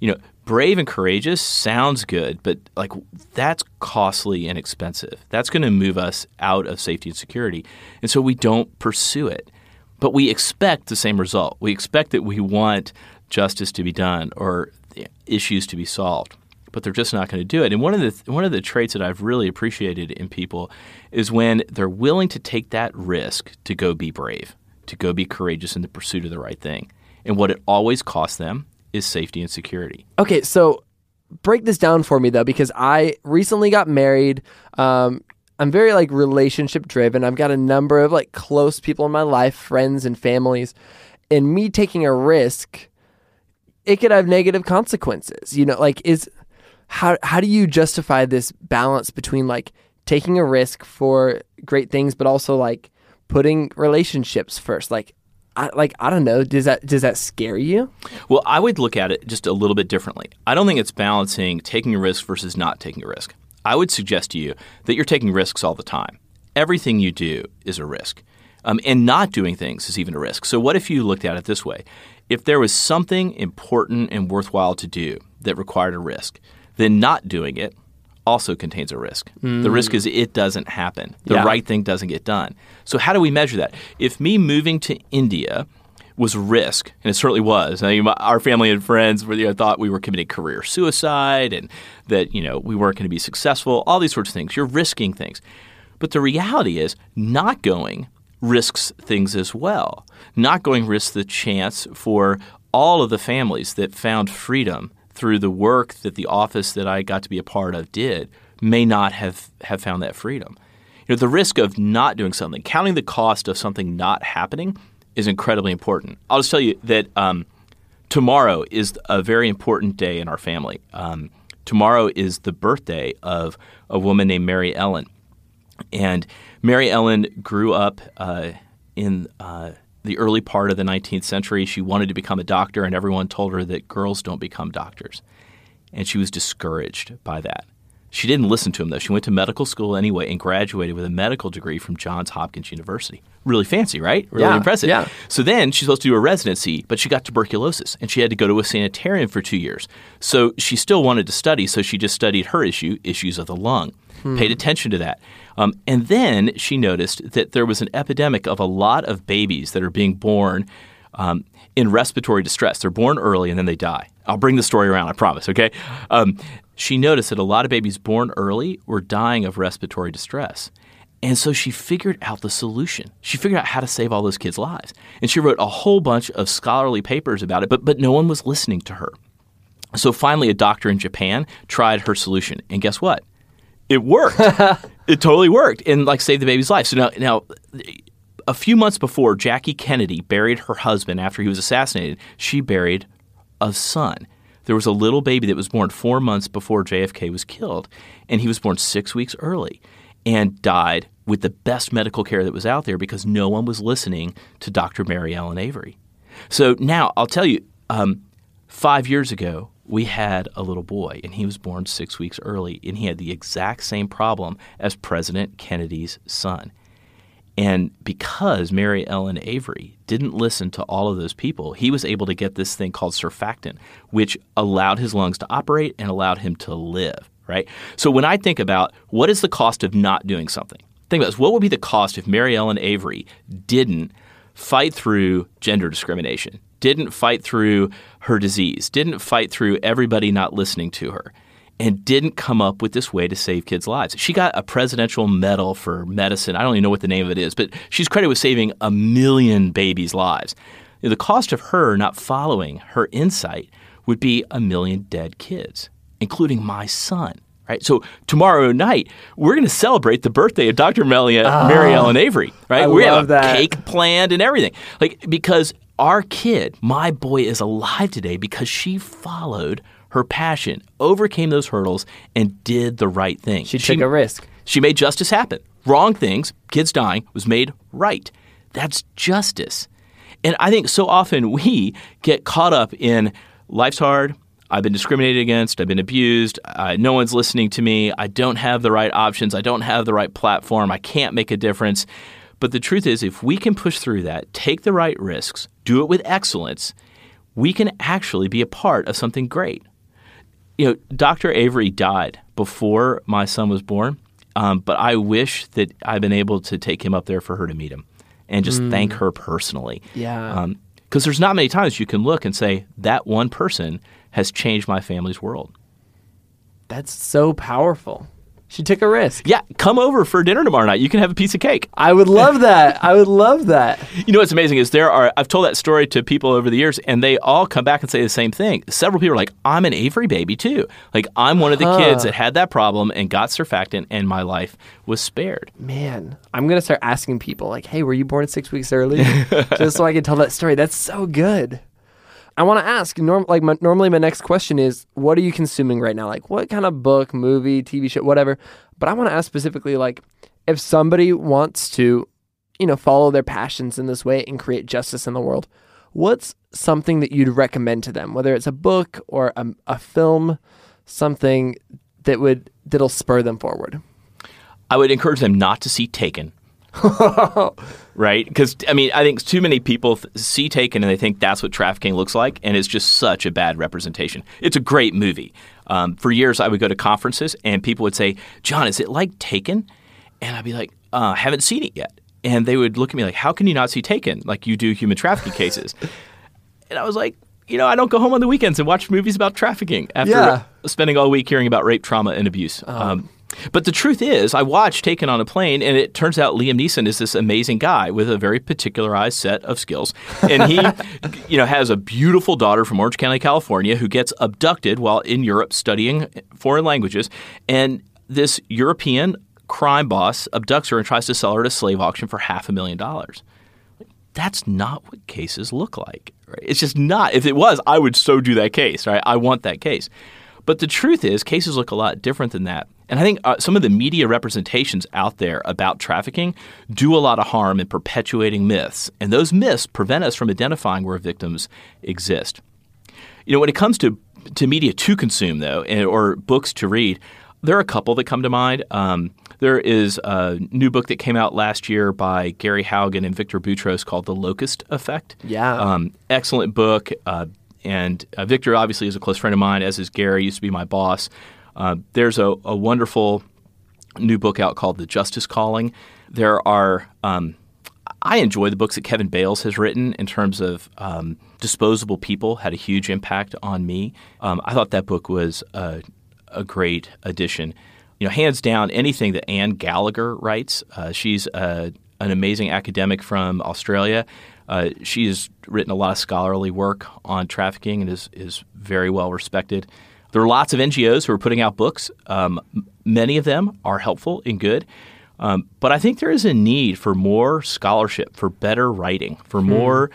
You know, brave and courageous sounds good, but like that's costly and expensive. That's going to move us out of safety and security. And so we don't pursue it. But we expect the same result. We expect that we want justice to be done or issues to be solved but they're just not going to do it. And one of the one of the traits that I've really appreciated in people is when they're willing to take that risk to go be brave, to go be courageous in the pursuit of the right thing. And what it always costs them is safety and security. Okay, so break this down for me though, because I recently got married. Um, I'm very like relationship driven. I've got a number of like close people in my life, friends and families, and me taking a risk, it could have negative consequences. You know, like is how how do you justify this balance between like taking a risk for great things, but also like putting relationships first? Like, I, like I don't know. Does that does that scare you? Well, I would look at it just a little bit differently. I don't think it's balancing taking a risk versus not taking a risk. I would suggest to you that you're taking risks all the time. Everything you do is a risk. Um, and not doing things is even a risk. So, what if you looked at it this way? If there was something important and worthwhile to do that required a risk, then not doing it also contains a risk. The risk hmm. is it doesn't happen. The Yeah. right thing doesn't get done. So how do we measure that? If me moving to India was risk, and it certainly was. I mean, our family and friends were, you know, thought we were committing career suicide and that you know we weren't going to be successful. All these sorts of things. You're risking things, but the reality is not going risks things as well. Not going risks the chance for all of the families that found freedom through the work that the office that I got to be a part of did may not have, have found that freedom. You know, the risk of not doing something, counting the cost of something not happening is incredibly important. I'll just tell you that um, tomorrow is a very important day in our family. Um, tomorrow is the birthday of a woman named Mary Ellen. And Mary Ellen grew up uh, in uh, the early part of the 19th century. She wanted to become a doctor, and everyone told her that girls don't become doctors. And she was discouraged by that. She didn't listen to him, though. She went to medical school anyway and graduated with a medical degree from Johns Hopkins University. Really fancy, right? Really Yeah, impressive. yeah. So then she's supposed to do a residency, but she got tuberculosis and she had to go to a sanitarium for two years. So she still wanted to study, so she just studied her issue, issues of the lung, hmm. paid attention to that. Um, and then she noticed that there was an epidemic of a lot of babies that are being born um, in respiratory distress. They're born early and then they die. I'll bring the story around, I promise, okay? Um, she noticed that a lot of babies born early were dying of respiratory distress. And so she figured out the solution. She figured out how to save all those kids' lives. And she wrote a whole bunch of scholarly papers about it, but, but no one was listening to her. So finally, a doctor in Japan tried her solution. And guess what? It worked. it totally worked and like saved the baby's life. So now, now, a few months before Jackie Kennedy buried her husband after he was assassinated, she buried a son. There was a little baby that was born four months before JFK was killed, and he was born six weeks early and died with the best medical care that was out there because no one was listening to Dr. Mary Ellen Avery. So now I'll tell you, um, five years ago, we had a little boy, and he was born six weeks early, and he had the exact same problem as President Kennedy's son. And because Mary Ellen Avery didn't listen to all of those people, he was able to get this thing called surfactant, which allowed his lungs to operate and allowed him to live, right? So when I think about what is the cost of not doing something, think about this what would be the cost if Mary Ellen Avery didn't fight through gender discrimination, didn't fight through her disease, didn't fight through everybody not listening to her? and didn't come up with this way to save kids' lives. She got a presidential medal for medicine. I don't even know what the name of it is, but she's credited with saving a million babies' lives. The cost of her not following her insight would be a million dead kids, including my son. Right. So tomorrow night we're going to celebrate the birthday of Dr. Melia, Mary ah, Ellen Avery. Right. I we have a that. cake planned and everything. Like because our kid, my boy, is alive today because she followed her passion, overcame those hurdles, and did the right thing. She took a risk. She made justice happen. Wrong things, kids dying, was made right. That's justice. And I think so often we get caught up in life's hard. I've been discriminated against. I've been abused. Uh, no one's listening to me. I don't have the right options. I don't have the right platform. I can't make a difference. But the truth is, if we can push through that, take the right risks, do it with excellence, we can actually be a part of something great you know, Dr. Avery died before my son was born, um, but I wish that I've been able to take him up there for her to meet him and just thank her personally. Yeah. Because there's not many times you can look and say, that one person has changed my family's world. That's so powerful. She took a risk. Yeah, come over for dinner tomorrow night. You can have a piece of cake. I would love that. I would love that. You know what's amazing is there are I've told that story to people over the years and they all come back and say the same thing. Several people are like, I'm an Avery baby too. Like I'm one of the kids that had that problem and got surfactant and my life was spared. Man, I'm gonna start asking people like, "Hey, were you born six weeks early?" Just so I can tell that story. That's so good. I want to ask. Norm, like my, normally, my next question is, "What are you consuming right now? Like, what kind of book, movie, TV show, whatever." But I want to ask specifically, like, if somebody wants to, you know, follow their passions in this way and create justice in the world, what's something that you'd recommend to them? Whether it's a book or a, a film, something that would that'll spur them forward. I would encourage them not to see Taken. right? Because I mean, I think too many people th- see Taken and they think that's what trafficking looks like, and it's just such a bad representation. It's a great movie. Um, for years, I would go to conferences and people would say, "John, is it like Taken?" And I'd be like, uh, "Haven't seen it yet." And they would look at me like, "How can you not see Taken? Like you do human trafficking cases?" and I was like, you know, I don't go home on the weekends and watch movies about trafficking after Yeah. spending all week hearing about rape, trauma, and abuse. Um, but the truth is, I watched Taken on a Plane, and it turns out Liam Neeson is this amazing guy with a very particularized set of skills. And he, you know, has a beautiful daughter from Orange County, California, who gets abducted while in Europe studying foreign languages. And this European crime boss abducts her and tries to sell her at a slave auction for half a million dollars that's not what cases look like. Right? It's just not. If it was, I would so do that case. Right? I want that case. But the truth is, cases look a lot different than that. And I think uh, some of the media representations out there about trafficking do a lot of harm in perpetuating myths. And those myths prevent us from identifying where victims exist. You know, when it comes to to media to consume, though, and, or books to read, there are a couple that come to mind. Um, there is a new book that came out last year by Gary Haugen and Victor Boutros called The Locust Effect. Yeah. Um, excellent book. Uh, and uh, Victor obviously is a close friend of mine, as is Gary, used to be my boss. Uh, there's a, a wonderful new book out called The Justice Calling. There are, um, I enjoy the books that Kevin Bales has written in terms of um, disposable people, had a huge impact on me. Um, I thought that book was a, a great addition. You know, hands down, anything that Anne Gallagher writes, uh, she's uh, an amazing academic from Australia. Uh, she has written a lot of scholarly work on trafficking and is, is very well respected. There are lots of NGOs who are putting out books. Um, many of them are helpful and good. Um, but I think there is a need for more scholarship, for better writing, for more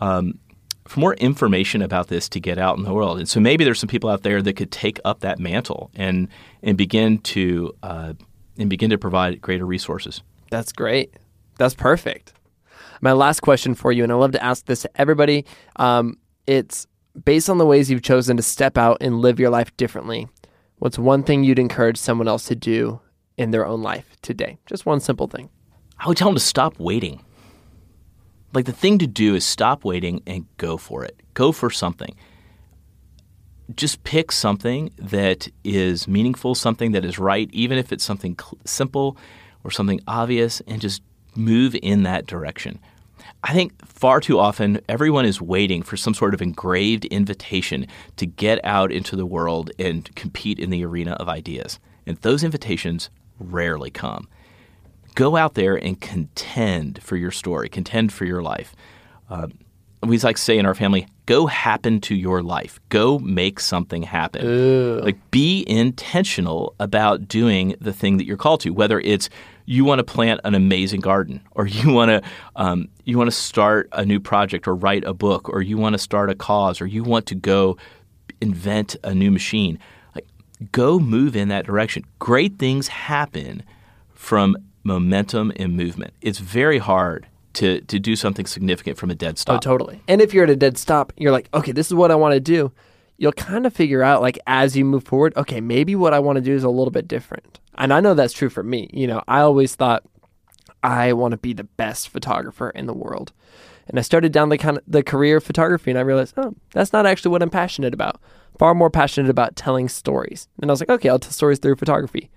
um, for more information about this to get out in the world. And so maybe there's some people out there that could take up that mantle and and begin to uh, and begin to provide greater resources. That's great. That's perfect. My last question for you, and I love to ask this to everybody. Um, it's based on the ways you've chosen to step out and live your life differently. What's one thing you'd encourage someone else to do in their own life today? Just one simple thing. I would tell them to stop waiting. Like the thing to do is stop waiting and go for it. Go for something. Just pick something that is meaningful, something that is right, even if it's something cl- simple or something obvious, and just move in that direction. I think far too often everyone is waiting for some sort of engraved invitation to get out into the world and compete in the arena of ideas. And those invitations rarely come go out there and contend for your story, contend for your life. Uh, we like to say in our family, go happen to your life. Go make something happen. Like be intentional about doing the thing that you're called to, whether it's you want to plant an amazing garden, or you want to um, you want to start a new project, or write a book, or you want to start a cause, or you want to go invent a new machine. Like go move in that direction. Great things happen from momentum and movement. It's very hard to to do something significant from a dead Oh, stop. totally. And if you're at a dead stop, you're like, okay, this is what I want to do. You'll kind of figure out, like, as you move forward, okay, maybe what I want to do is a little bit different. And I know that's true for me. You know, I always thought I want to be the best photographer in the world. And I started down the kind of the career of photography and I realized, oh, that's not actually what I'm passionate about. Far more passionate about telling stories. And I was like, okay, I'll tell stories through photography.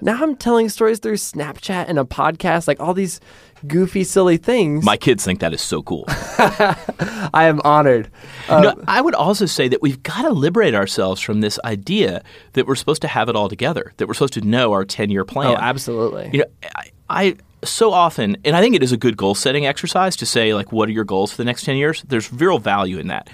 Now I'm telling stories through Snapchat and a podcast, like all these goofy, silly things. My kids think that is so cool. I am honored. Uh, no, I would also say that we've got to liberate ourselves from this idea that we're supposed to have it all together, that we're supposed to know our 10 year plan. oh, absolutely. You know, I, I so often, and I think it is a good goal setting exercise to say, like, what are your goals for the next 10 years? There's real value in that.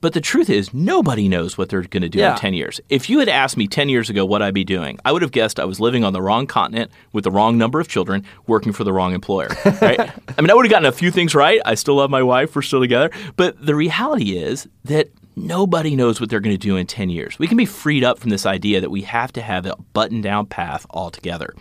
But the truth is, nobody knows what they're going to do Yeah. in 10 years. If you had asked me 10 years ago what I'd be doing, I would have guessed I was living on the wrong continent with the wrong number of children, working for the wrong employer. Right? I mean, I would have gotten a few things right. I still love my wife. We're still together. But the reality is that nobody knows what they're going to do in 10 years. We can be freed up from this idea that we have to have a button down path altogether.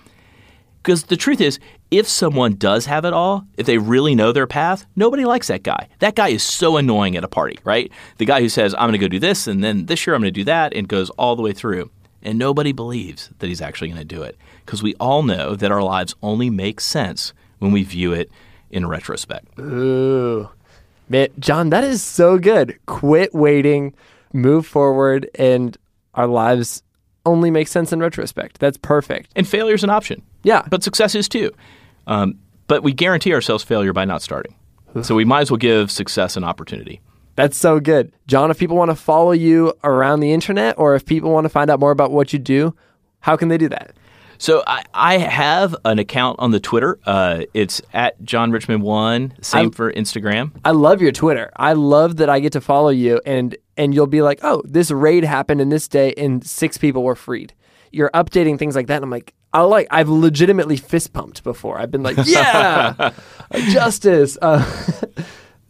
Because the truth is, if someone does have it all, if they really know their path, nobody likes that guy. That guy is so annoying at a party, right? The guy who says, I'm going to go do this, and then this year I'm going to do that, and goes all the way through. And nobody believes that he's actually going to do it. Because we all know that our lives only make sense when we view it in retrospect. Ooh. Man, John, that is so good. Quit waiting, move forward, and our lives only make sense in retrospect. That's perfect. And failure is an option. Yeah. But success is too. Um, but we guarantee ourselves failure by not starting. so we might as well give success an opportunity. That's so good. John, if people want to follow you around the internet or if people want to find out more about what you do, how can they do that? So I, I have an account on the Twitter. Uh, it's at John Richmond One. Same I- for Instagram. I love your Twitter. I love that I get to follow you and and you'll be like, "Oh, this raid happened in this day and six people were freed." You're updating things like that and I'm like, I like I've legitimately fist pumped before. I've been like, "Yeah! justice." Uh,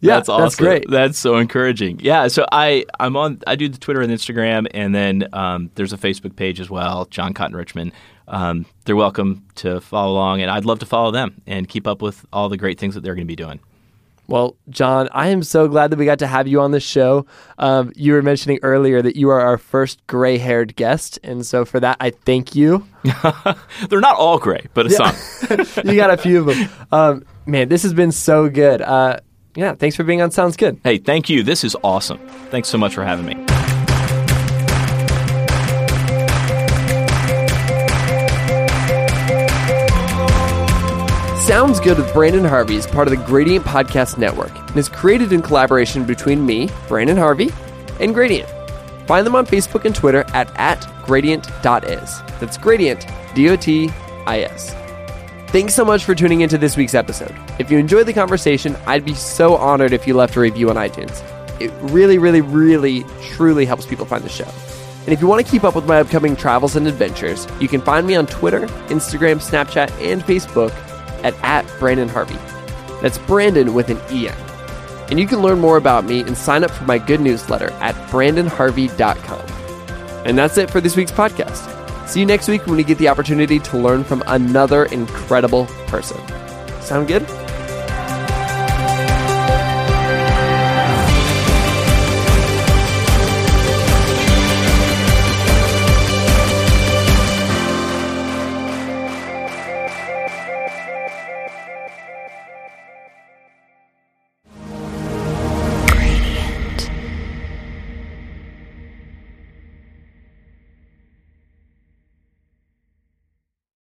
yeah, that's awesome. That's great. That's so encouraging. Yeah. So I I'm on. I do the Twitter and Instagram, and then um, there's a Facebook page as well. John Cotton Richmond. Um, they're welcome to follow along, and I'd love to follow them and keep up with all the great things that they're going to be doing. Well, John, I am so glad that we got to have you on the show. Um, you were mentioning earlier that you are our first gray haired guest. And so for that, I thank you. they're not all gray, but some. you got a few of them. Um, man, this has been so good. Uh, yeah, thanks for being on Sounds Good. Hey, thank you. This is awesome. Thanks so much for having me. Sounds Good with Branden Harvey is part of the Gradient Podcast Network and is created in collaboration between me, Branden Harvey, and Gradient. Find them on Facebook and Twitter at, at gradient.is. That's gradient, D O T I S. Thanks so much for tuning into this week's episode. If you enjoyed the conversation, I'd be so honored if you left a review on iTunes. It really, really, really, truly helps people find the show. And if you want to keep up with my upcoming travels and adventures, you can find me on Twitter, Instagram, Snapchat, and Facebook at, at Branden Harvey. That's Branden with an EN. And you can learn more about me and sign up for my good newsletter at brandenharvey.com. And that's it for this week's podcast. See you next week when we get the opportunity to learn from another incredible person. Sound good?